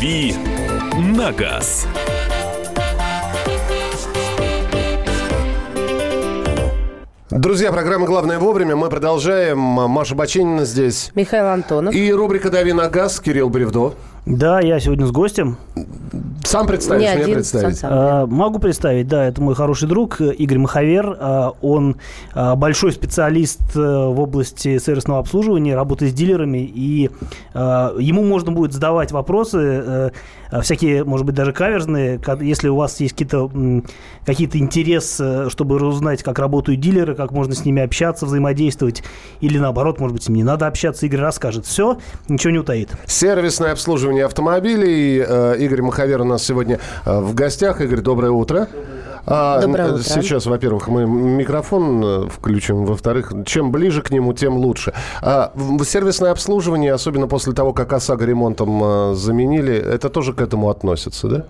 «Дави на газ». Друзья, программа «Главное вовремя». Мы продолжаем. Маша Бачинина здесь. Михаил Антонов. И рубрика «Дави на газ» Кирилл Бревдо. Да, я сегодня с гостем. Сам представишь, Не мне один, представить. сам сам. А, могу представить, да, это мой хороший друг э, Игорь Маховер. А, Он а, большой специалист э, в области сервисного обслуживания, работает с дилерами, и а, ему можно будет задавать вопросы, а, всякие, может быть, даже каверзные, ка- если у вас есть какие-то м, какие-то интерес, э, чтобы узнать, как работают дилеры, как можно с ними общаться, взаимодействовать, или наоборот, может быть, ними не надо общаться, Игорь расскажет все, ничего не утаит. Сервисное обслуживание автомобилей. Э, Игорь Маховер у нас сегодня э, в гостях. Игорь, доброе утро. А, Доброе н- утро. Сейчас, во-первых, мы микрофон э, включим. Во-вторых, чем ближе к нему, тем лучше. А, сервисное обслуживание, особенно после того, как ОСАГО ремонтом э, заменили, это тоже к этому относится, да?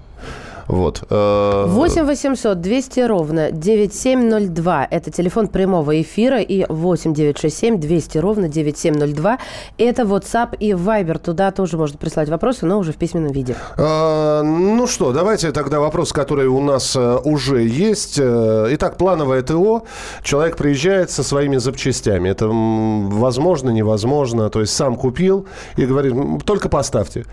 Вот. Э, 8 800 200 ровно 9702. Это телефон прямого эфира. И 8 967 200 ровно 9702. Это WhatsApp и Viber. Туда тоже можно прислать вопросы, но уже в письменном виде. Э, Ну что, давайте тогда вопрос, который у нас э, уже есть. Э, Итак, плановое ТО. Человек приезжает со своими запчастями. Это возможно, невозможно. То есть сам купил и говорит, «М, только поставьте.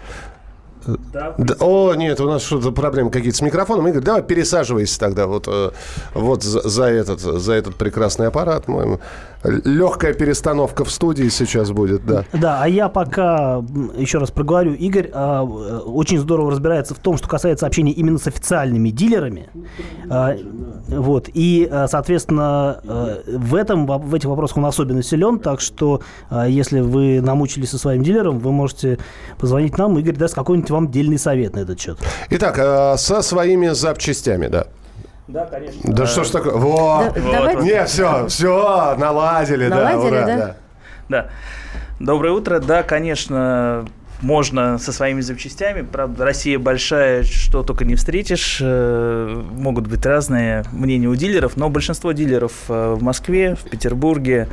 Да, О, нет, у нас что-то проблемы какие-то с микрофоном. Игорь, давай пересаживайся тогда вот, э, вот за, за этот, за этот прекрасный аппарат. Мой. Легкая перестановка в студии сейчас будет, да. Да, а я пока еще раз проговорю, Игорь а, э, очень здорово разбирается в том, что касается общения именно с официальными дилерами. А, вот, и, а, соответственно, э, в, этом, в этих вопросах он особенно силен, так что а, если вы намучились со своим дилером, вы можете позвонить нам, Игорь даст какой-нибудь вам дельный совет на этот счет. Итак, э, со своими запчастями, да. Да, конечно. Да что ж такое? Вот. Да- давайте- Не, все, все, наладили, да, Наладили, ура, да? да. Да. Доброе утро. Да, конечно, можно со своими запчастями. Правда, Россия большая, что только не встретишь. Э, Могут быть разные мнения у дилеров, но большинство дилеров э, в Москве, в Петербурге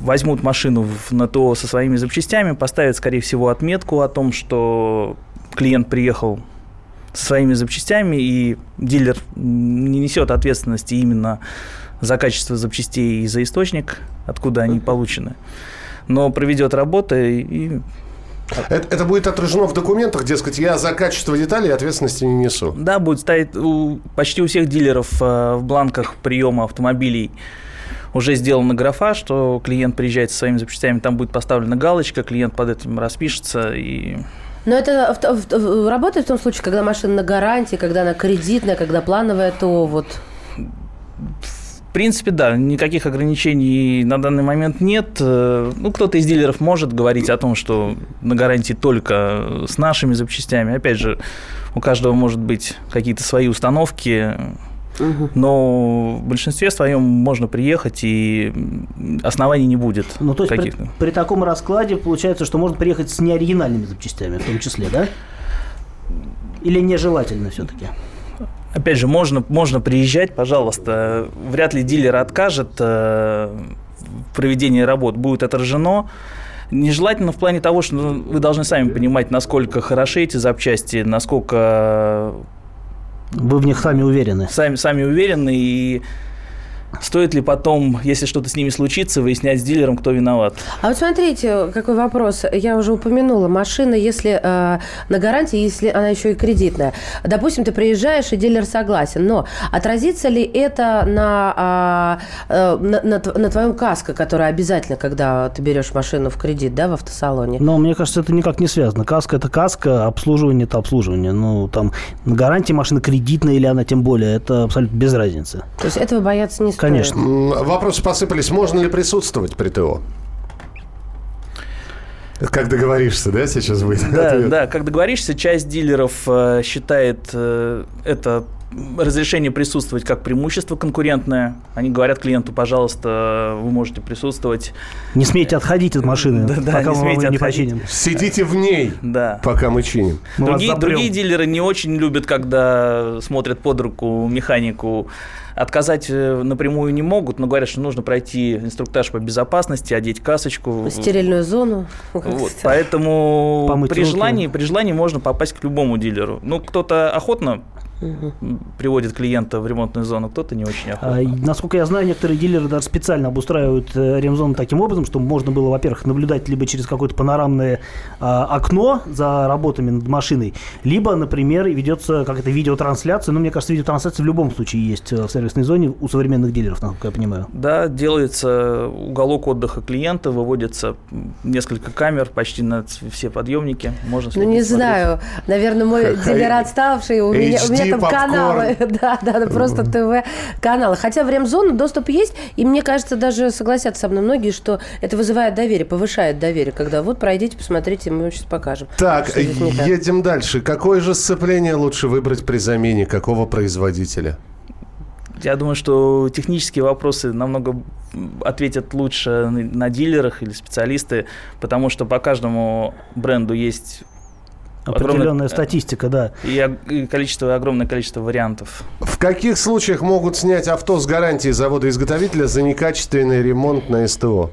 возьмут машину на ТО со своими запчастями, поставят, скорее всего, отметку о том, что клиент приехал своими запчастями, и дилер не несет ответственности именно за запчастей и за источник, откуда они получены. Но проведет работы и Это, это будет отражено в документах, дескать, я за качество деталей ответственности не несу. Да, будет стоять у, почти у всех дилеров э, в бланках приема автомобилей уже сделана графа, что клиент приезжает со своими запчастями, там будет поставлена галочка, клиент под этим распишется и Но это в- в- в- работает в том случае, когда машина на гарантии, когда она кредитная, когда плановая, то вот... В принципе, да, никаких ограничений на данный момент нет. Э, Ну, кто-то из дилеров может говорить о том, что на гарантии только с нашими запчастями. Опять же, у каждого может быть какие-то свои установки, но в большинстве своем можно приехать и оснований не будет Ну, то есть при, при таком раскладе получается, что можно приехать с неоригинальными запчастями в том числе, да? Или нежелательно все-таки? Опять же, можно, можно приезжать, пожалуйста. Вряд ли дилер откажет э, в проведении работ. Будет отражено. Нежелательно в плане того, что ну, вы должны сами понимать, насколько хороши эти запчасти, насколько Вы в них сами уверены? сами, сами уверены и стоит ли потом, если что-то с ними случится, выяснять с дилером, кто виноват. А вот смотрите, какой вопрос. Я уже упомянула. Машина, если э, на гарантии, если она еще и кредитная. Допустим, ты приезжаешь, и дилер согласен. Но отразится ли это на, а, э, на, на на твоем каско, которое обязательно, когда ты берешь машину в кредит, да, в автосалоне? Но мне кажется, это никак не связано. Каска – это каска, обслуживание – это обслуживание. Ну, там, на гарантии машина кредитная или она тем более, это абсолютно без разницы. То есть этого бояться не стоит? Конечно. Вопросы посыпались. Можно ли присутствовать при ТО? Как договоришься, да, сейчас будет? Да, ответ? да, как договоришься, часть дилеров э, считает э, это разрешение присутствовать как преимущество конкурентное. Они говорят клиенту, пожалуйста, вы можете присутствовать. Не смейте отходить от машины, Да, да, пока не мы смейте не починим. Сидите в ней, Да. пока мы чиним. Мы Другие, другие дилеры не очень любят, когда смотрят под руку механику. Отказать э, напрямую не могут, но говорят, что нужно пройти инструктаж по безопасности, одеть касочку. Стерильную зону. Вот, поэтому Помыть при руки. желании, при желании можно попасть к любому дилеру. Ну, кто-то охотно приводит клиента в ремонтную зону, кто-то не очень охотно. А, Насколько я знаю, некоторые дилеры даже специально обустраивают э, ремзону таким образом, чтобы можно было, во-первых, наблюдать либо через какое-то панорамное а, окно за работами над машиной, либо, например, ведется какая-то видеотрансляция. Ну, мне кажется, видеотрансляция в любом случае есть э, в сервисной зоне у современных дилеров, насколько я понимаю. Да, делается уголок отдыха клиента, выводится несколько камер почти на все подъемники. Можно Ну, не смотреть. знаю. Наверное, мой дилер отставший. У меня, у меня. Каналы. Да, да, да, просто ТВ-каналы. Хотя в ремзону доступ есть. И мне кажется, даже согласятся со мной многие, что это вызывает доверие, повышает доверие. Когда вот пройдите, посмотрите, мы вам сейчас покажем. Так, едем дальше. Какое же сцепление лучше выбрать при замене? Какого производителя? Я думаю, что технические вопросы намного ответят лучше на дилерах или специалисты, потому что по каждому бренду есть Определенная огромное- статистика, да. и, количество, огромное количество вариантов. В каких случаях могут снять авто с гарантии завода-изготовителя за некачественный ремонт на СТО?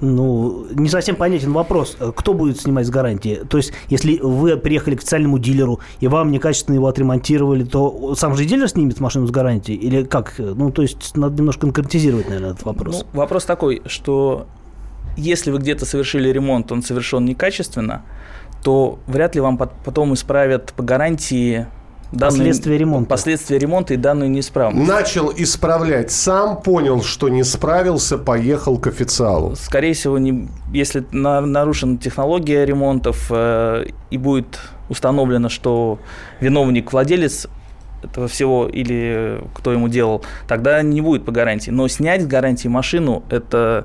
Ну, не совсем понятен вопрос. Э, Кто будет снимать с гарантии? То есть, если вы приехали к официальному дилеру, и вам некачественно его отремонтировали, то сам же дилер снимет машину с гарантии? Или как? Ну, то есть, надо немножко конкретизировать, наверное, этот вопрос. Ну, вопрос такой, что если вы где-то совершили ремонт, он совершен некачественно, то вряд ли вам пот- потом исправят по гарантии данную- Последствия ремонта. последствия ремонта и данную неисправность. Начал исправлять сам, понял, что не справился, поехал к официалу. Скорее всего, не, если на- нарушена технология ремонтов э, и будет установлено, что виновник владелец этого всего или кто ему делал, тогда не будет по гарантии. Но снять с гарантии машину – это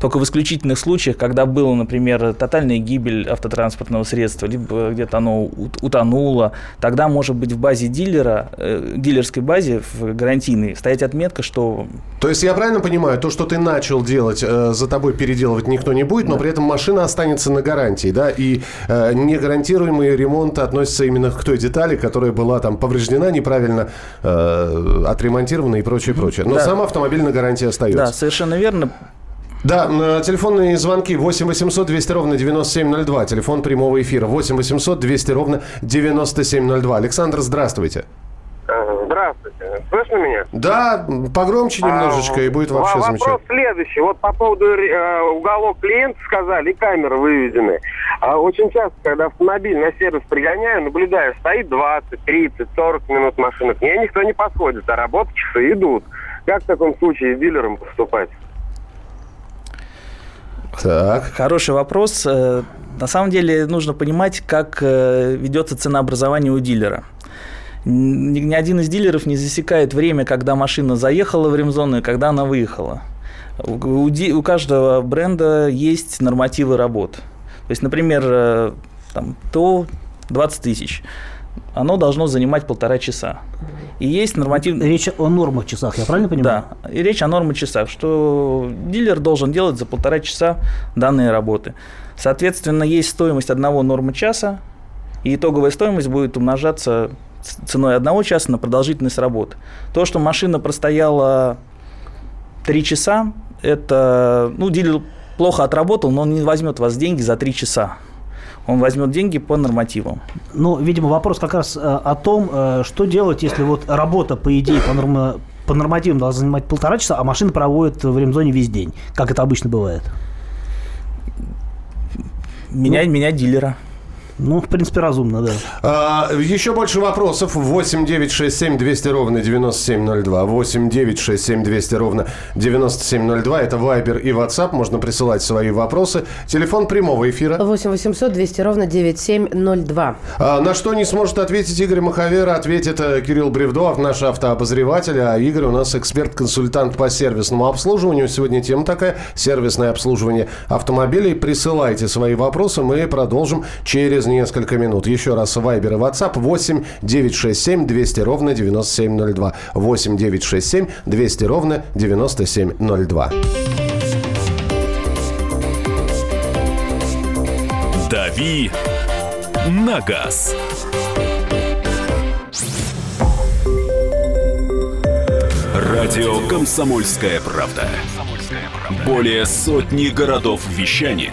только в исключительных случаях, когда была, например, тотальная гибель автотранспортного средства, либо где-то оно ут- утонуло, тогда может быть в базе дилера, э, дилерской базе, в гарантийной, стоять отметка, что То есть я правильно понимаю, то, что ты начал делать, э, за тобой переделывать никто не будет, но при этом машина останется на гарантии, да, и э, негаранируемые ремонты относятся именно к той детали, которая была там повреждена, неправильно э, отремонтирована и прочее, прочее. Но Да. сам автомобиль на гарантии да, остается. совершенно верно. Да, на телефонные звонки 8 800 200 ровно 9702, телефон прямого эфира 8 800 200 ровно 9702. Александр, здравствуйте. Э, Здравствуйте. Слышно меня? Да, погромче немножечко, и будет А, вообще во- замечательно. Вопрос следующий. Вот по поводу э, уголок клиента сказали, и камеры выведены. А очень часто, когда автомобиль на сервис пригоняю, наблюдаю, стоит 20, 30, 40 минут машина. К ней никто не подходит, а работы часы идут. Как в таком случае с дилером поступать? Так. Хороший вопрос. Э, На самом деле нужно понимать, как э, ведется ценообразование у дилера. Ни один из дилеров не засекает время, когда машина заехала в ремзону и когда она выехала. У, у ди- у каждого бренда есть нормативы работ. То есть, например, э, там, ТО 20 тысяч. Оно должно занимать полтора часа. И есть норматив... Речь о нормах часах, я правильно понимаю? Да, и речь о норме часах, что дилер должен делать за полтора часа данные работы. Соответственно, есть стоимость одного нормы часа, и итоговая стоимость будет умножаться ценой одного часа на продолжительность работы. То, что машина простояла три часа, это, ну, дилер плохо отработал, но он не возьмет у вас деньги за три часа. Он возьмет деньги по нормативам. Ну, видимо, вопрос как раз э, о том, э, что делать, если вот работа, по идее, по, норма- по нормативам должна занимать полтора часа, а машина проводит в ремзоне весь день, как это обычно бывает. Менять, менять дилера. Ну, в принципе, разумно, да. А, еще больше вопросов. 8 9 6 7 200 ровно 9702. 8 9 6 7 200 ровно 9702. Это Viber и WhatsApp. Можно присылать свои вопросы. Телефон прямого эфира. 8 800 200 ровно 9702. А, на что не сможет ответить Игорь Маховера, ответит э, Кирилл Бревдов, наш автообозреватель. А Игорь у нас эксперт-консультант по сервисному обслуживанию. Сегодня тема такая – сервисное обслуживание автомобилей. Присылайте свои вопросы, мы продолжим через через несколько минут. Еще раз Вайбер и WhatsApp 8 967 200 ровно 9702. 8 967 200 ровно 9702. «Дави на газ». Радио «Комсомольская правда». Более сотни городов вещания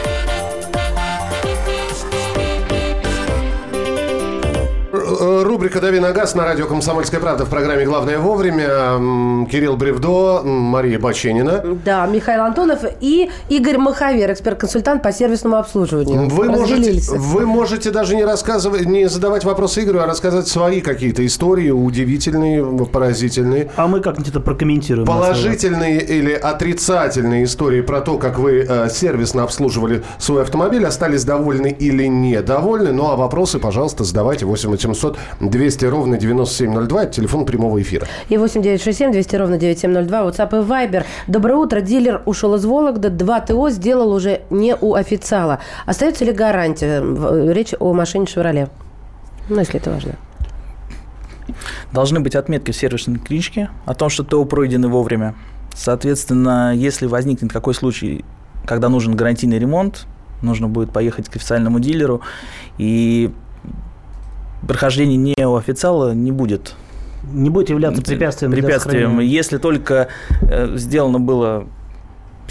Рубрика «Дави на газ» на радио «Комсомольская правда» в программе «Главное вовремя». Кирилл Бревдо, Мария Баченина. Да, Михаил Антонов и Игорь Маховер, эксперт-консультант по сервисному обслуживанию. Вы можете, вы можете даже не рассказывать, не задавать вопросы Игорю, а рассказать свои какие-то истории, удивительные, поразительные. А мы как-нибудь это прокомментируем. Положительные или отрицательные истории про то, как вы э, сервисно обслуживали свой автомобиль, остались довольны или недовольны. Ну а вопросы, пожалуйста, задавайте 8 800 200 ровно 9702. Это телефон прямого эфира. И 8967 200 ровно 9702, WhatsApp и Viber. Доброе утро. Дилер ушел из Вологды. Два ТО сделал уже не у официала. Остается ли гарантия? В- Речь о машине «Шевроле». Ну, если это важно. Должны быть отметки в сервисной книжке о том, что ТО пройдены вовремя. Соответственно, если возникнет какой случай, когда нужен гарантийный ремонт, нужно будет поехать к официальному дилеру, и прохождение не у официала не будет Не будет являться препятствием. для препятствием. сохранения. Если только э, сделано было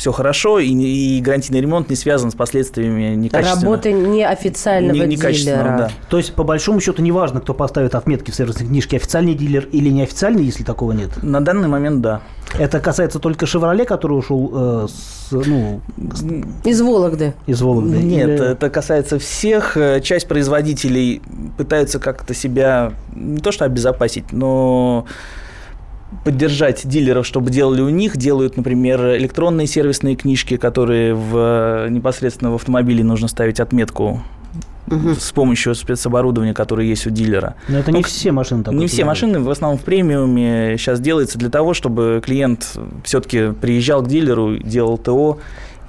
все хорошо, и, и гарантийный ремонт не связан с последствиями некачественного. Работы неофициального не- некачественного, дилера. да. То есть, по большому счету, неважно, кто поставит отметки в сервисной книжке, официальный дилер или неофициальный, если такого нет. На данный момент, да. Это касается только «Шевроле», который ушел э, с, ну, с- Из Вологды. из Вологды? Нет, Или- это касается всех. Э, Часть производителей пытаются как-то себя не то что обезопасить, но поддержать дилеров, чтобы делали у них, делают, например, электронные сервисные книжки, которые в, непосредственно в автомобиле нужно ставить отметку с помощью спецоборудования, которое есть у дилера. Но это Ну, не все машины так Не все делают. машины, в основном в премиуме сейчас делается для того, чтобы клиент все-таки приезжал к дилеру, делал ТО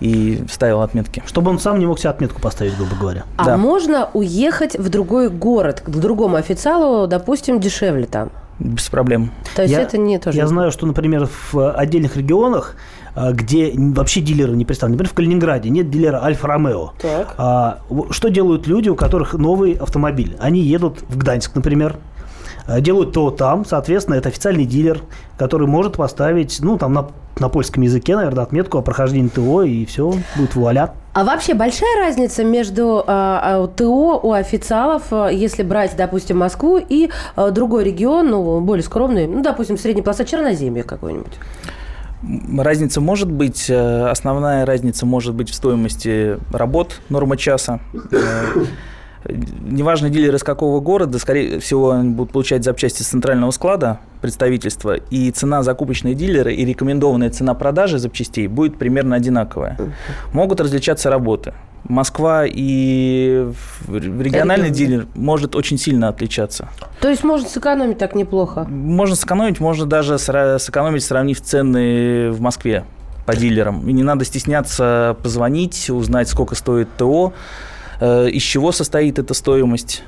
и ставил отметки. Чтобы он сам не мог себе отметку поставить, грубо говоря. А Да. можно уехать в другой город, к другому официалу, допустим, дешевле там? Без проблем. То есть я, это не тоже... Я знаю, что, например, в отдельных регионах, а, где вообще дилеры не представлены, например, в Калининграде нет дилера Альфа-Ромео. Так. А, что делают люди, у которых новый автомобиль? Они едут в Гданьск, например, делают то там, соответственно, это официальный дилер, который может поставить, ну, там, на, на польском языке, наверное, отметку о прохождении ТО, и все, будет вуаля. А вообще большая разница между а, а, ТО у официалов, а, если брать, допустим, Москву и а, другой регион, ну, более скромный, ну, допустим, средний полоса Черноземья какой-нибудь? Разница может быть, э, основная разница может быть в стоимости работ, норма часа. Неважно, дилер из какого города, скорее всего, они будут получать запчасти с центрального склада представительства, и цена закупочной дилера и рекомендованная цена продажи запчастей будет примерно одинаковая. Могут различаться работы. Москва и региональный Регион. дилер может очень сильно отличаться. То есть можно сэкономить так неплохо. Можно сэкономить, можно даже сэкономить, сравнив цены в Москве по дилерам. И не надо стесняться позвонить, узнать, сколько стоит ТО, из чего состоит эта стоимость.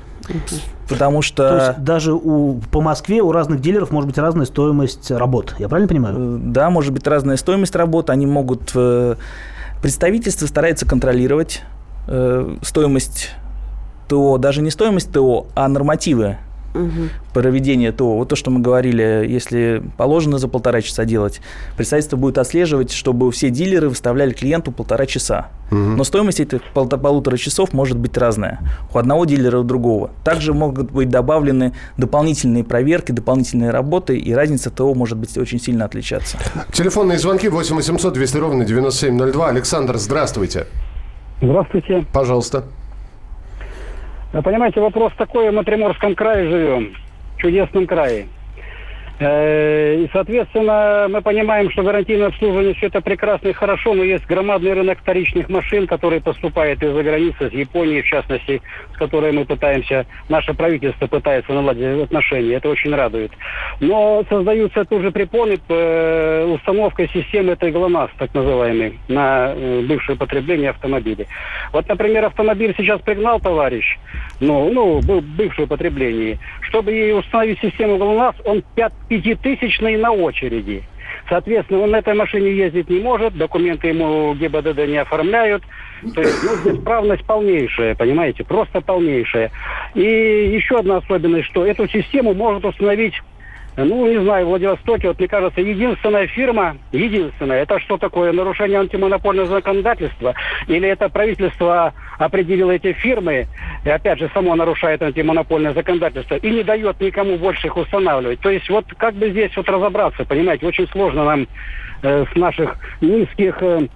Потому То что, есть даже у, по Москве у разных дилеров может быть разная стоимость работ. Я правильно понимаю? э, да, может быть разная стоимость работы, они могут... э, Представительство старается контролировать э, стоимость ТО, даже не стоимость ТО, а нормативы проведения ТО. Вот то, что мы говорили, если положено за полтора часа делать, представительство будет отслеживать, чтобы все дилеры выставляли клиенту полтора часа. Но стоимость этих полта- полутора часов может быть разная у одного дилера и у другого. Также могут быть добавлены дополнительные проверки, дополнительные работы, и разница ТО может быть очень сильно отличаться. Телефонные звонки 8 800 200 ровно 9702. Александр, здравствуйте. Здравствуйте. Пожалуйста. Понимаете, вопрос такой, мы в Приморском крае живем, в чудесном крае. Э, и, соответственно, мы понимаем, что гарантийное обслуживание все это прекрасно и хорошо, но есть громадный рынок вторичных машин, который поступает из-за границы, из Японии, в частности, с которой мы пытаемся, наше правительство пытается наладить отношения. Это очень радует. Но создаются тоже препоны э, установкой системы этой ГЛОНАСС, так называемой, на э, бывшее потребление автомобилей. Вот, например, автомобиль сейчас пригнал товарищ, ну, ну, бывшее потребление, чтобы установить систему ГЛОНАСС, он 5 пятитысячный на очереди. Соответственно, он на этой машине ездить не может, документы ему ГИБДД не оформляют. То есть, ну, бесправность полнейшая, понимаете, просто полнейшая. И еще одна особенность, что эту систему может установить ну, не знаю, в Владивостоке, вот мне кажется, единственная фирма, единственная, это что такое, нарушение антимонопольного законодательства? Или это правительство определило эти фирмы, и опять же, само нарушает антимонопольное законодательство, и не дает никому больше их устанавливать? То есть вот как бы здесь вот разобраться, понимаете, очень сложно нам э, с наших низких... Э,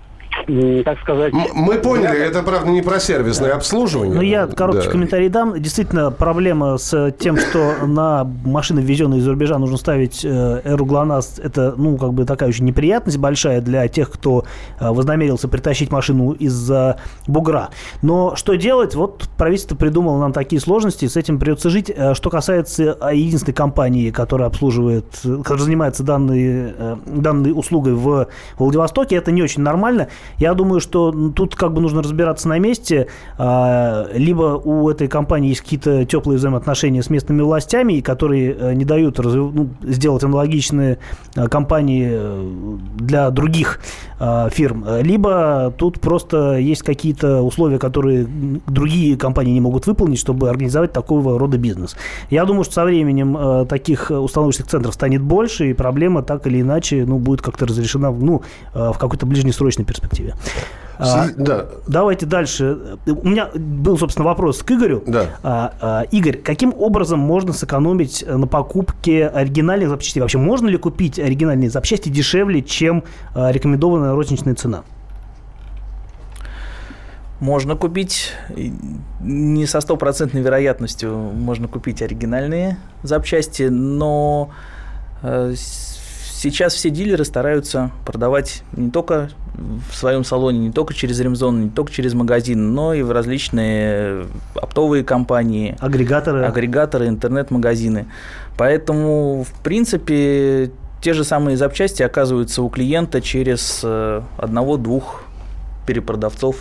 так сказать... Мы поняли, это, правда, не про сервисное обслуживание. Ну, я короткий да. комментарий дам. Действительно, проблема с тем, что на машины, ввезенные из-за рубежа, нужно ставить эру ГЛОНАСС. Это, ну, как бы такая очень неприятность большая для тех, кто э, вознамерился притащить машину из-за бугра. Но что делать? Вот правительство придумало нам такие сложности, с этим придется жить. Э, что касается единственной компании, которая обслуживает, которая занимается данной, э, данной услугой в Владивостоке, это не очень нормально. Я думаю, что тут как бы нужно разбираться на месте. А, либо у этой компании есть какие-то теплые взаимоотношения с местными властями, которые э, не дают ну, сделать аналогичные э, компании э, для других фирм. Либо тут просто есть какие-то условия, которые другие компании не могут выполнить, чтобы организовать такого рода бизнес. Я думаю, что со временем таких установочных центров станет больше, и проблема так или иначе ну, будет как-то разрешена ну, в какой-то ближнесрочной перспективе. А, да. Давайте дальше. У меня был, собственно, вопрос к Игорю. Да. А, а, Игорь, каким образом можно сэкономить на покупке оригинальных запчастей? Вообще, можно ли купить оригинальные запчасти дешевле, чем а, рекомендованная розничная цена? Можно купить, не со стопроцентной вероятностью можно купить оригинальные запчасти, но э, сейчас все дилеры стараются продавать не только в своем салоне, не только через ремзон, не только через магазин, но и в различные оптовые компании. Агрегаторы. Агрегаторы, интернет-магазины. Поэтому, в принципе, те же самые запчасти оказываются у клиента через э, одного-двух перепродавцов.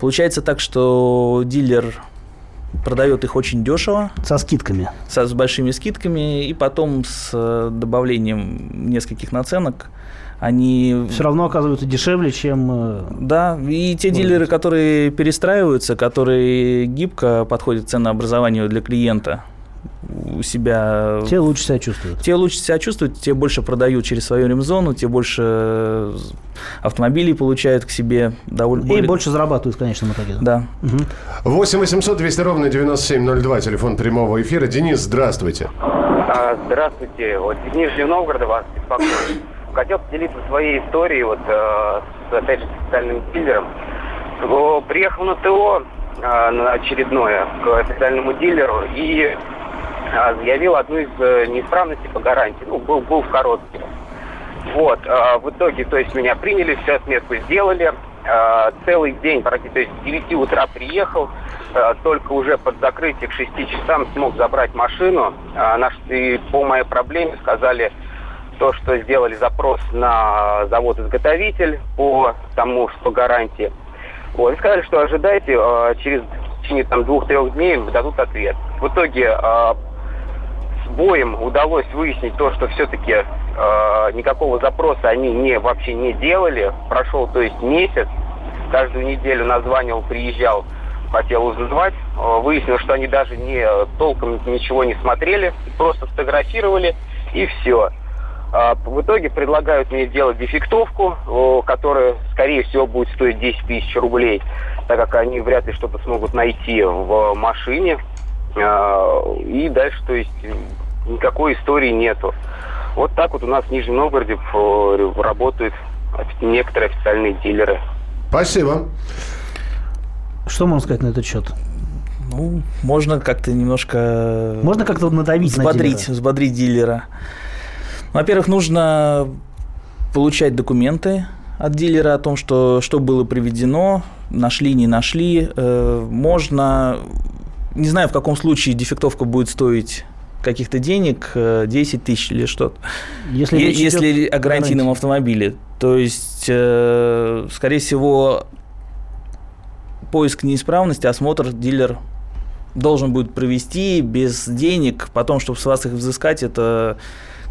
Получается так, что дилер продает их очень дешево. Со скидками. Со, с большими скидками, и потом с э, добавлением нескольких наценок они... Все равно оказываются дешевле, чем... Э, да, и те дилеры, которые перестраиваются, которые гибко подходят к ценообразованию для клиента, у себя... Те лучше себя чувствуют. Те лучше себя чувствуют, те больше продают через свою ремзону, те больше э, автомобилей получают к себе довольно... И более... больше зарабатывают в конечном итоге. Да. Угу. 8 800 200 ровно 9702, телефон прямого эфира. Денис, здравствуйте. А, здравствуйте. Вот из Нижнего Новгорода вас беспокоит. Хотел поделиться своей историей вот э, с, опять же, специальным дилером. Приехал на ТО э, на очередное к официальному дилеру и а, заявил одну из э, неисправностей по гарантии. Ну, был, был в коробке. Вот. А, в итоге, то есть, меня приняли, всю отметку сделали. А, целый день, практически, то есть, с 9 утра приехал. Только уже под закрытие к 6 часам смог забрать машину. И по моей проблеме сказали, то, что сделали запрос на завод-изготовитель по тому, что гарантии. Вот, и сказали, что ожидайте, через в течение там двух-трех дней дадут ответ. В итоге боем удалось выяснить то, что все-таки э, никакого запроса они не, вообще не делали. Прошел, то есть, месяц. Каждую неделю названивал, приезжал, хотел узнавать. Э, выяснилось, что они даже не толком ничего не смотрели, просто сфотографировали и все. Э, в итоге предлагают мне сделать дефектовку, э, которая, скорее всего, будет стоить 10 тысяч рублей, так как они вряд ли что-то смогут найти в машине. Э, и дальше, то есть, никакой истории нету. Вот так вот у нас в Нижнем Новгороде э, работают некоторые официальные дилеры. Спасибо. Что можно сказать на этот счет? Ну, можно как-то немножко... Можно как-то надавить взбодрить, на дилера? взбодрить дилера. Во-первых, нужно получать документы от дилера о том, что, что было приведено, нашли, не нашли. Э, можно, не знаю, в каком случае дефектовка будет стоить каких-то денег, 10 э, тысяч или что-то. Если, если о гарантийном гарантии. автомобиле. То есть, э, скорее всего, поиск неисправности, осмотр дилер должен будет провести без денег, потом, чтобы с вас их взыскать, это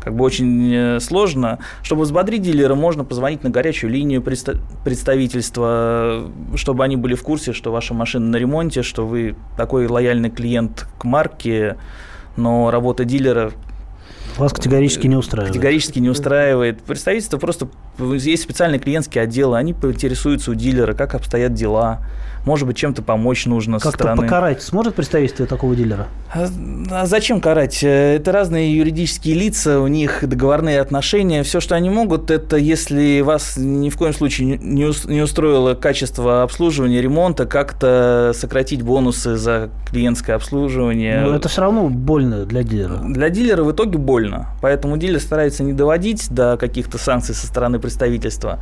как бы очень э, сложно. Чтобы взбодрить дилера, можно позвонить на горячую линию представительства, чтобы они были в курсе, что ваша машина на ремонте, что вы такой лояльный клиент к марке, но работа дилера вас категорически не устраивает. Категорически не устраивает. Представительство просто... Есть специальные клиентские отделы, они поинтересуются у дилера, как обстоят дела, может быть, чем-то помочь нужно Как-то стороны. покарать сможет представительство такого дилера? А, а зачем карать? Э, это разные юридические лица, у них договорные отношения. Все, что они могут, это если вас ни в коем случае не устроило качество обслуживания, ремонта, как-то сократить бонусы за клиентское обслуживание. Но это все равно больно для дилера. Для дилера в итоге больно. Поэтому дилер старается не доводить до каких-то санкций со стороны представительства,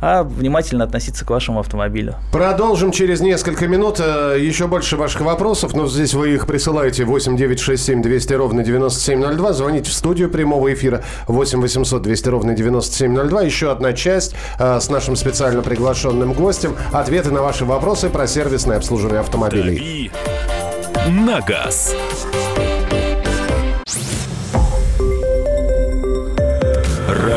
а внимательно относиться к вашему автомобилю. Продолжим через несколько минут. Э, еще больше ваших вопросов, но здесь вы их присылаете 8 9 6 7 200 ровно 9702. Звоните в студию прямого эфира 8 800 200 ровно 9702. Еще одна часть э, с нашим специально приглашенным гостем. Ответы на ваши вопросы про сервисное обслуживание автомобилей. Дави на газ.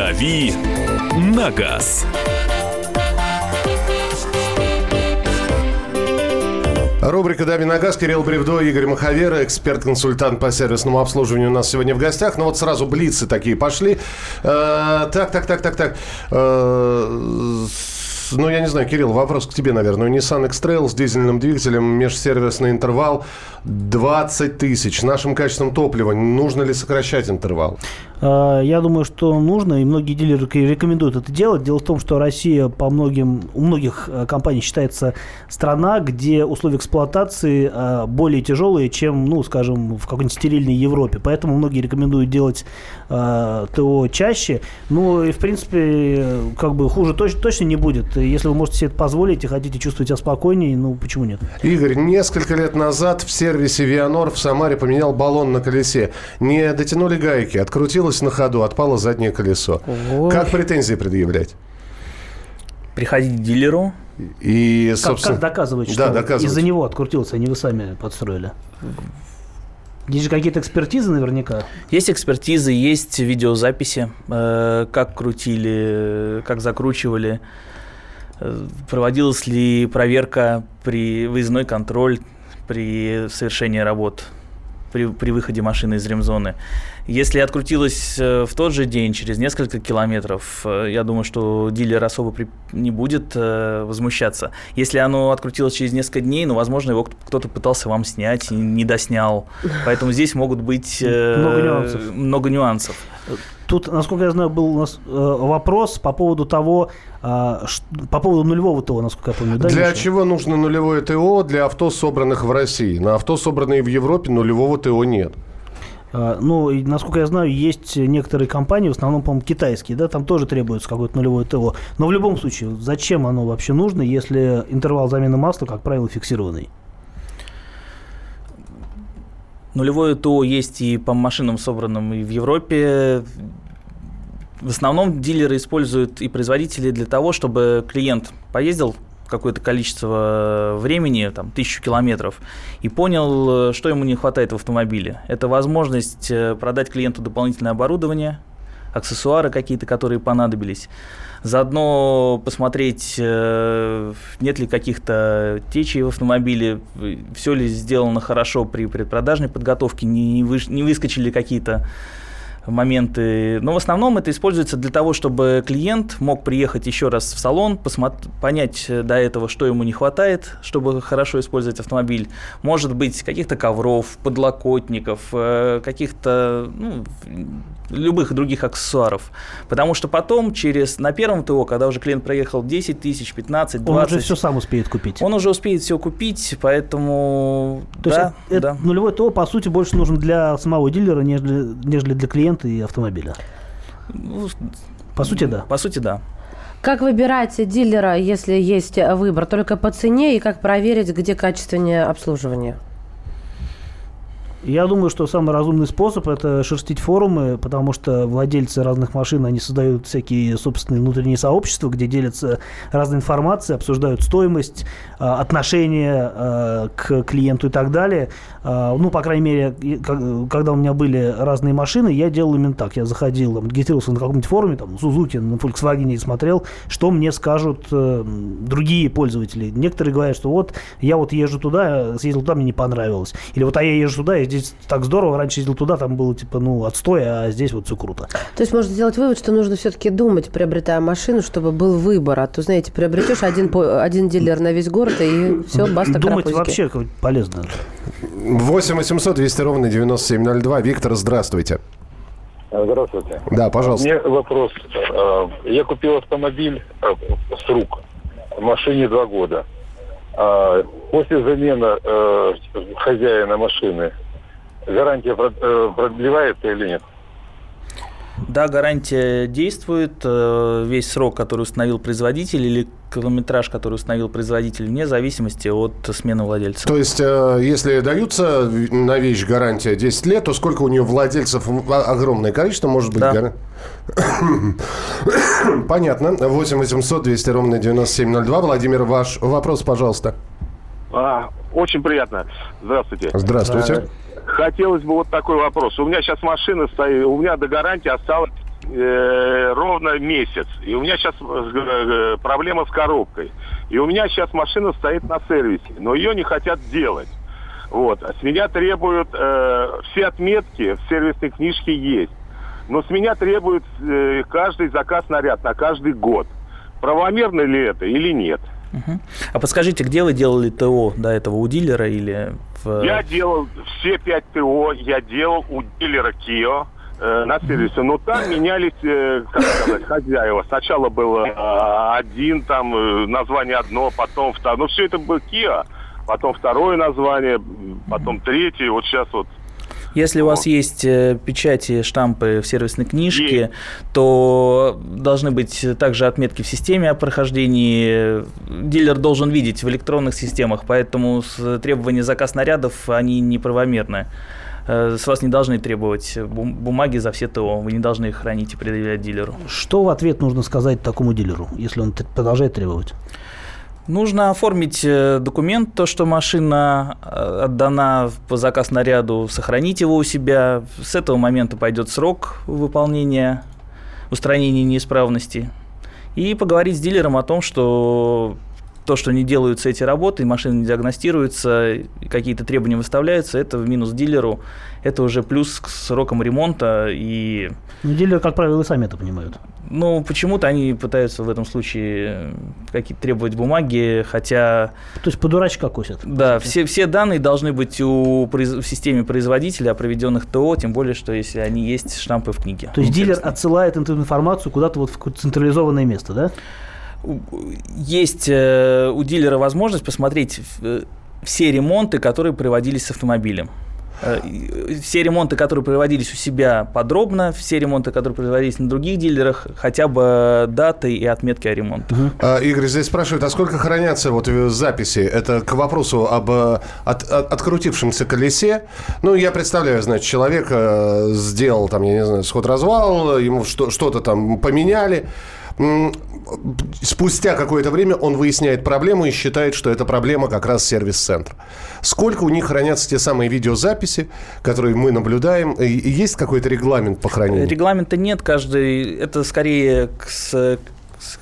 «Дави на газ». Рубрика «Дави на газ». Кирилл Бревдо, Игорь Маховера, эксперт-консультант по сервисному обслуживанию у нас сегодня в гостях. Ну вот сразу блицы такие пошли. Э, так, так, так, так, так. Э, ну, я не знаю, Кирилл, вопрос к тебе, наверное. Nissan X-Trail с дизельным двигателем, межсервисный интервал 20 тысяч. Нашим качеством топлива нужно ли сокращать интервал? А, я думаю, что нужно, и многие дилеры рекомендуют это делать. Дело в том, что Россия по многим, у многих э, компаний считается страна, где условия эксплуатации э, более тяжелые, чем, ну, скажем, в какой-нибудь стерильной Европе. Поэтому многие рекомендуют делать э, ТО чаще. Ну, и, в принципе, как бы хуже точно, точно не будет. Если вы можете себе это позволить и хотите чувствовать себя спокойнее, ну, почему нет? Игорь, несколько лет назад в сервисе Вианор в Самаре поменял баллон на колесе. Не дотянули гайки, открутилось открутилась на ходу, отпало заднее колесо. Ой. Как претензии предъявлять? Приходить к дилеру. И, собственно... Как, как доказывать, что да, из-за него открутился, а не вы сами подстроили? Есть же какие-то экспертизы наверняка? Есть экспертизы, есть видеозаписи, э, как крутили, как закручивали. Э, проводилась ли проверка при выездной контроль при совершении работ при, при выходе машины из ремзоны. Если открутилось э, в тот же день, через несколько километров, э, я думаю, что дилер особо при, не будет э, возмущаться. Если оно открутилось через несколько дней, ну, возможно, его кто-то пытался вам снять и не доснял. Поэтому здесь могут быть э, много нюансов. Много нюансов. Тут, насколько я знаю, был у нас э, вопрос по поводу того, э, ш, по поводу нулевого ТО, насколько я помню. Да, для Миша? чего нужно нулевое ТО для авто, собранных в России? На авто, собранные в Европе, нулевого ТО нет. Uh, ну, и, насколько я знаю, есть некоторые компании, в основном, по-моему, китайские, да, там тоже требуется какое-то нулевое ТО. Но в любом случае, зачем оно вообще нужно, если интервал замены масла, как правило, фиксированный? Нулевое ТО есть и по машинам, собранным и в Европе. В основном дилеры используют и производители для того, чтобы клиент поездил какое-то количество времени, там, тысячу километров, и понял, что ему не хватает в автомобиле. Это возможность э, продать клиенту дополнительное оборудование, аксессуары какие-то, которые понадобились. Заодно посмотреть, э, нет ли каких-то течей в автомобиле, все ли сделано хорошо при предпродажной подготовке, не, вы, не выскочили какие-то моменты. Но в основном это используется для того, чтобы клиент мог приехать еще раз в салон, понять до этого, что ему не хватает, чтобы хорошо использовать автомобиль. Может быть, каких-то ковров, подлокотников, э, каких-то ну, любых других аксессуаров. Потому что потом, через, на первом ТО, когда уже клиент проехал 10 тысяч, 15, 20... Он уже все сам успеет купить. Он уже успеет все купить, поэтому... То да, есть да. нулевой ТО, по сути, больше нужен для самого дилера, нежели, нежели для клиента и автомобиля. Ну, по сути, да. По сути, да. Как выбирать дилера, если есть выбор? Только по цене и как проверить, где качественнее обслуживание? Я думаю, что самый разумный способ – это шерстить форумы, потому что владельцы разных машин, они создают всякие собственные внутренние сообщества, где делятся разной информацией, обсуждают стоимость, а, отношение а, к клиенту и так далее. А, ну, по крайней мере, когда у меня были разные машины, я делал именно так. Я заходил, там, регистрировался на каком-нибудь форуме, там, Сузуки, на Volkswagen и смотрел, что мне скажут э, другие пользователи. Некоторые говорят, что вот я вот езжу туда, съездил туда, мне не понравилось. Или вот а я езжу туда, и здесь так здорово, раньше ездил туда, там было типа, ну, отстой, а здесь вот все круто. То есть можно сделать вывод, что нужно все-таки думать, приобретая машину, чтобы был выбор. А то, знаете, приобретешь один, один дилер на весь город, и все, баста Думать карапузики. вообще полезно. 8 800 200 ровно 9702. Виктор, здравствуйте. Здравствуйте. Да, пожалуйста. Мне вопрос. Э, я купил автомобиль э, с рук. Машине два года. А после замены э, хозяина машины гарантия продлевается или нет? Да, гарантия действует. Э, весь срок, который установил производитель, или километраж, который установил производитель, вне зависимости от смены владельца. То есть, э, если даются на вещь гарантия 10 лет, то сколько у нее владельцев? Огромное количество, может быть, да. Гар... Понятно. 8 800 200 ровно 9702. Владимир, ваш вопрос, пожалуйста. А, очень приятно. Здравствуйте. Здравствуйте. Хотелось бы вот такой вопрос. У меня сейчас машина стоит, у меня до гарантии осталось э, ровно месяц. И у меня сейчас э, э, проблема с коробкой. И у меня сейчас машина стоит на сервисе, но ее не хотят делать. Вот. А с меня требуют э, все отметки в сервисной книжке есть. Но с меня требуют э, каждый заказ наряд на каждый год. Правомерно ли это или нет? Угу. А подскажите, где вы делали ТО до этого, у дилера или в... Я делал все пять ТО, я делал у дилера Кио э, на сервисе, но там менялись, э, как сказать, хозяева. Сначала было э, один, там, э, название одно, потом второе. Ну, все это был Kia, потом второе название, потом третье, вот сейчас вот если у вас есть э, печати, штампы в сервисной книжке, есть. то должны быть также отметки в системе о прохождении. Дилер должен видеть в электронных системах, поэтому требования заказ нарядов, они неправомерны. Э, с вас не должны требовать бумаги за все ТО. Вы не должны их хранить и предъявлять дилеру. Что в ответ нужно сказать такому дилеру, если он продолжает требовать? Нужно оформить э, документ, то, что машина э, отдана по заказ наряду, сохранить его у себя. С этого момента пойдет срок выполнения, устранения неисправности. И поговорить с дилером о том, что то, что не делаются эти работы, машины не диагностируются, какие-то требования выставляются, это в минус дилеру, это уже плюс к срокам ремонта и... Ну, дилеры, как правило, и сами это понимают. Ну, почему-то они пытаются в этом случае какие-то требовать бумаги, хотя... То есть по дурачка косят. Да, все, все данные должны быть у, в системе производителя о проведенных ТО, тем более, что если они есть штампы в книге. То есть дилер отсылает эту информацию куда-то вот в централизованное место, да? есть э, у дилера возможность посмотреть э, все ремонты, которые проводились с автомобилем. Э, все ремонты, которые проводились у себя подробно, все ремонты, которые производились на других дилерах, хотя бы даты и отметки о ремонте. Угу. А, Игорь здесь спрашивает, а сколько хранятся вот записи? Это к вопросу об от, от, открутившемся колесе. Ну, я представляю, значит, человек сделал там, я не знаю, сход-развал, ему что, что-то там поменяли, спустя какое-то время он выясняет проблему и считает, что эта проблема как раз сервис-центр. Сколько у них хранятся те самые видеозаписи, которые мы наблюдаем? И- Есть какой-то регламент по хранению? Регламента нет, каждый это скорее к,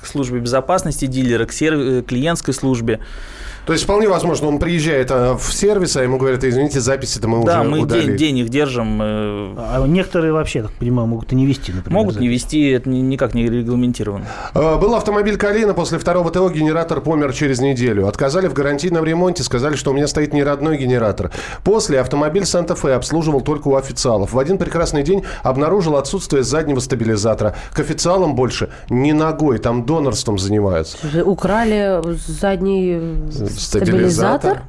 к службе безопасности дилера, к серв- клиентской службе. То есть вполне возможно, он приезжает а, в сервис, а ему говорят, извините, записи-то мы да, уже мы удалили. день, день их держим. э, А некоторые вообще, так понимаю, могут и не вести, например. Могут не запись. вести, это ни- никак не регламентировано. А, Был автомобиль Калина, после второго ТО генератор помер через неделю. Отказали в гарантийном ремонте, сказали, что у меня стоит не родной генератор. После автомобиль Санта-Фе обслуживал только у официалов. В один прекрасный день обнаружил отсутствие заднего стабилизатора. К официалам больше не ногой, там донорством занимаются. Украли задний э, Стабилизатор.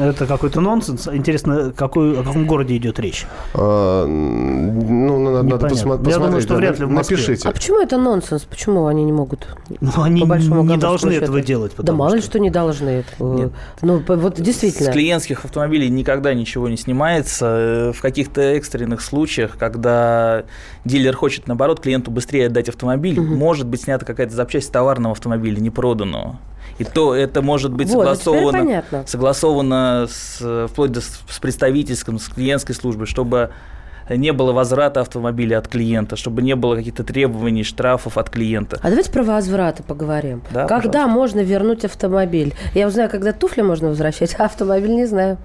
Это какой-то нонсенс. Интересно, какой, о каком городе идет речь? А, Ну, надо, посма- Я посмотреть. думаю, что да, вряд ли в Москве. Напишите. А почему это нонсенс? Почему они не могут? Ну, они По большому не должны счета? этого делать. Да мало ли что- не должны. Нет. Ну, вот С действительно. клиентских автомобилей никогда ничего не снимается. Э, В каких-то экстренных случаях, когда дилер хочет, наоборот, клиенту быстрее отдать автомобиль, может быть снята какая-то запчасть товарного автомобиля, не проданного. И то это может быть Вот, теперь согласовано, понятно. согласовано с, вплоть до с с представительским, с клиентской службой, чтобы не было возврата автомобиля от клиента, чтобы не было каких-то требований, штрафов от клиента. А давайте про возвраты поговорим. Да, когда пожалуйста. можно вернуть автомобиль? Я узнаю, когда туфли можно возвращать, а автомобиль не знаю.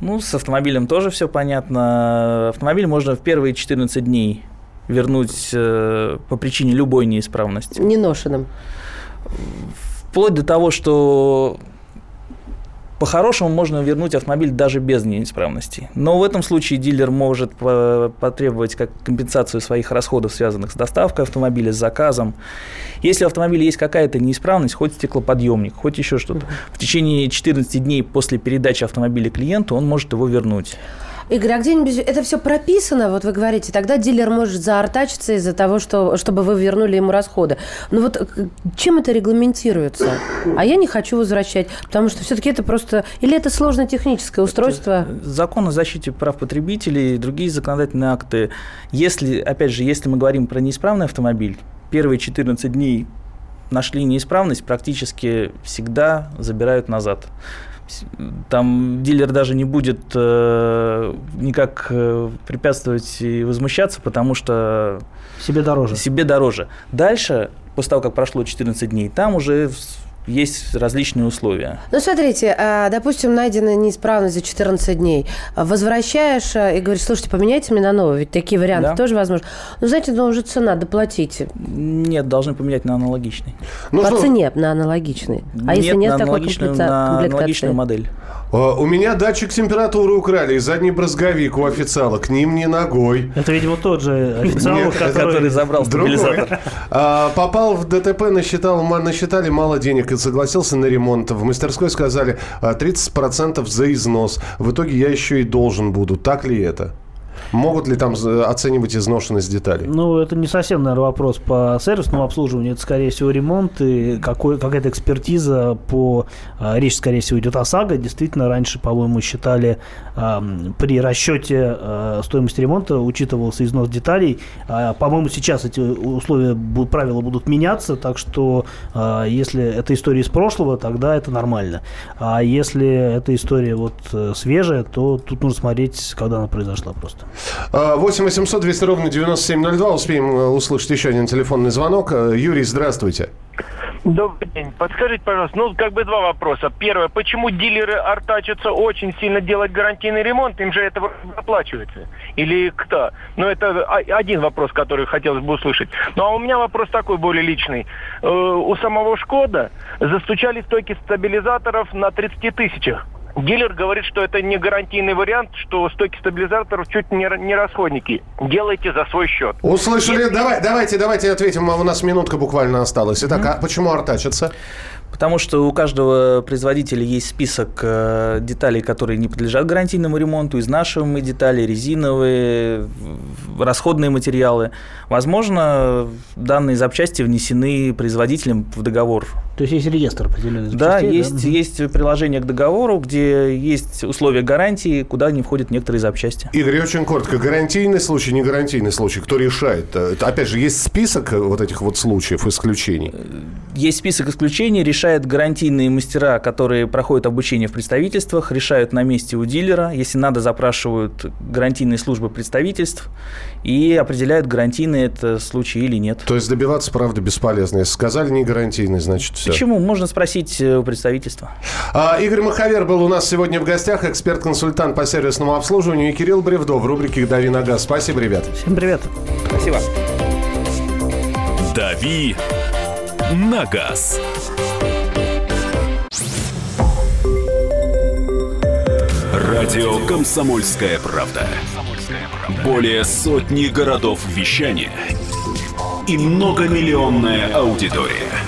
Ну, с автомобилем тоже все понятно. Автомобиль можно в первые 14 дней вернуть э, по причине любой неисправности. Неношенным. Вплоть до того, что по-хорошему можно вернуть автомобиль даже без неисправностей. Но в этом случае дилер может по- потребовать как компенсацию своих расходов, связанных с доставкой автомобиля, с заказом. Если у автомобиля есть какая-то неисправность, хоть стеклоподъемник, хоть еще что-то, в течение 14 дней после передачи автомобиля клиенту он может его вернуть. Игорь, а где-нибудь это все прописано, вот вы говорите, тогда дилер может заортачиться из-за того, что, чтобы вы вернули ему расходы. Ну вот к- чем это регламентируется? А я не хочу возвращать, потому что все-таки это просто... Или это сложное техническое устройство? Закон о защите прав потребителей и другие законодательные акты. Если, опять же, если мы говорим про неисправный автомобиль, первые 14 дней нашли неисправность, практически всегда забирают назад. Там дилер даже не будет э, никак э, препятствовать и возмущаться, потому что Себе дороже. себе дороже. Дальше, после того, как прошло 14 дней, там уже есть различные условия. Ну, смотрите, а, допустим, найдена неисправность за 14 дней. Возвращаешь а, и говоришь, слушайте, поменяйте мне на новый. Ведь такие варианты Да. тоже возможны. Ну, знаете, ну, уже цена, доплатите. Нет, должны поменять на аналогичный. Ну По что, цене на аналогичный. А если нет на такой аналогичную, комплекта- на комплектации? аналогичную модель. А, у меня датчик температуры украли и задний брызговик у официала. К ним не ногой. Это, видимо, тот же официал, Нет, который... Который забрал стабилизатор. А, попал в ДТП, насчитал, насчитали мало денег и согласился на ремонт. В мастерской сказали а, 30% за износ. В итоге я еще и должен буду. Так ли это? Могут ли там за- оценивать изношенность деталей? Ну, это не совсем, наверное, вопрос по сервисному обслуживанию. Это, скорее всего, ремонт и какой, какая-то экспертиза по... а, Речь, скорее всего, идет о САГО. Действительно, раньше, по-моему, считали при расчете а, стоимости ремонта учитывался износ деталей. А, По-моему, сейчас эти условия, правила будут меняться, так что если это история из прошлого, тогда это нормально. А если эта история вот э, свежая, то тут нужно смотреть, когда она произошла просто. А, 8 800 200 ровно 9702. Успеем э, услышать еще один телефонный звонок. Э, Юрий, здравствуйте. Добрый день. Подскажите, пожалуйста, ну, как бы два вопроса. Первое, почему дилеры артачатся очень сильно делать гарантийный ремонт? Им же это оплачивается. Или кто? Ну, это один вопрос, который хотелось бы услышать. Ну, а у меня вопрос такой более личный. Э, у самого «Шкода» застучали стойки стабилизаторов на 30 тысячах. Дилер говорит, что это не гарантийный вариант, что стойки стабилизаторов чуть не, не расходники. Делайте за свой счет. Услышали? Давай, давайте, давайте ответим. А У нас минутка буквально осталась. Итак, а почему артачатся? Потому что у каждого производителя есть список э, деталей, которые не подлежат гарантийному ремонту, изнашиваемые детали, резиновые, расходные материалы. Возможно, данные запчасти внесены производителем в договор То есть есть реестр определенный Да, запчастей, есть, есть приложение к договору, где есть условия гарантии, куда не входят некоторые запчасти. Игорь, очень коротко. Гарантийный случай, не гарантийный случай. Кто решает? Это, Опять же, есть список э, вот этих вот случаев, исключений. Есть список исключений, решают гарантийные мастера, которые проходят обучение в представительствах, решают на месте у дилера, если надо, запрашивают гарантийные службы представительств и определяют, гарантийный это случай или нет. То есть добиваться, правда, бесполезно. Если сказали не гарантийный, значит все. Почему? Можно спросить э, у представительства. А, Игорь Маховер был у нас сегодня в гостях, эксперт-консультант по сервисному обслуживанию, и Кирилл Бревдо в рубрике «Дави на газ». Спасибо, ребят. Всем привет. Спасибо. «Дави на газ». Радио «Комсомольская правда». Более сотни городов вещания и многомиллионная аудитория.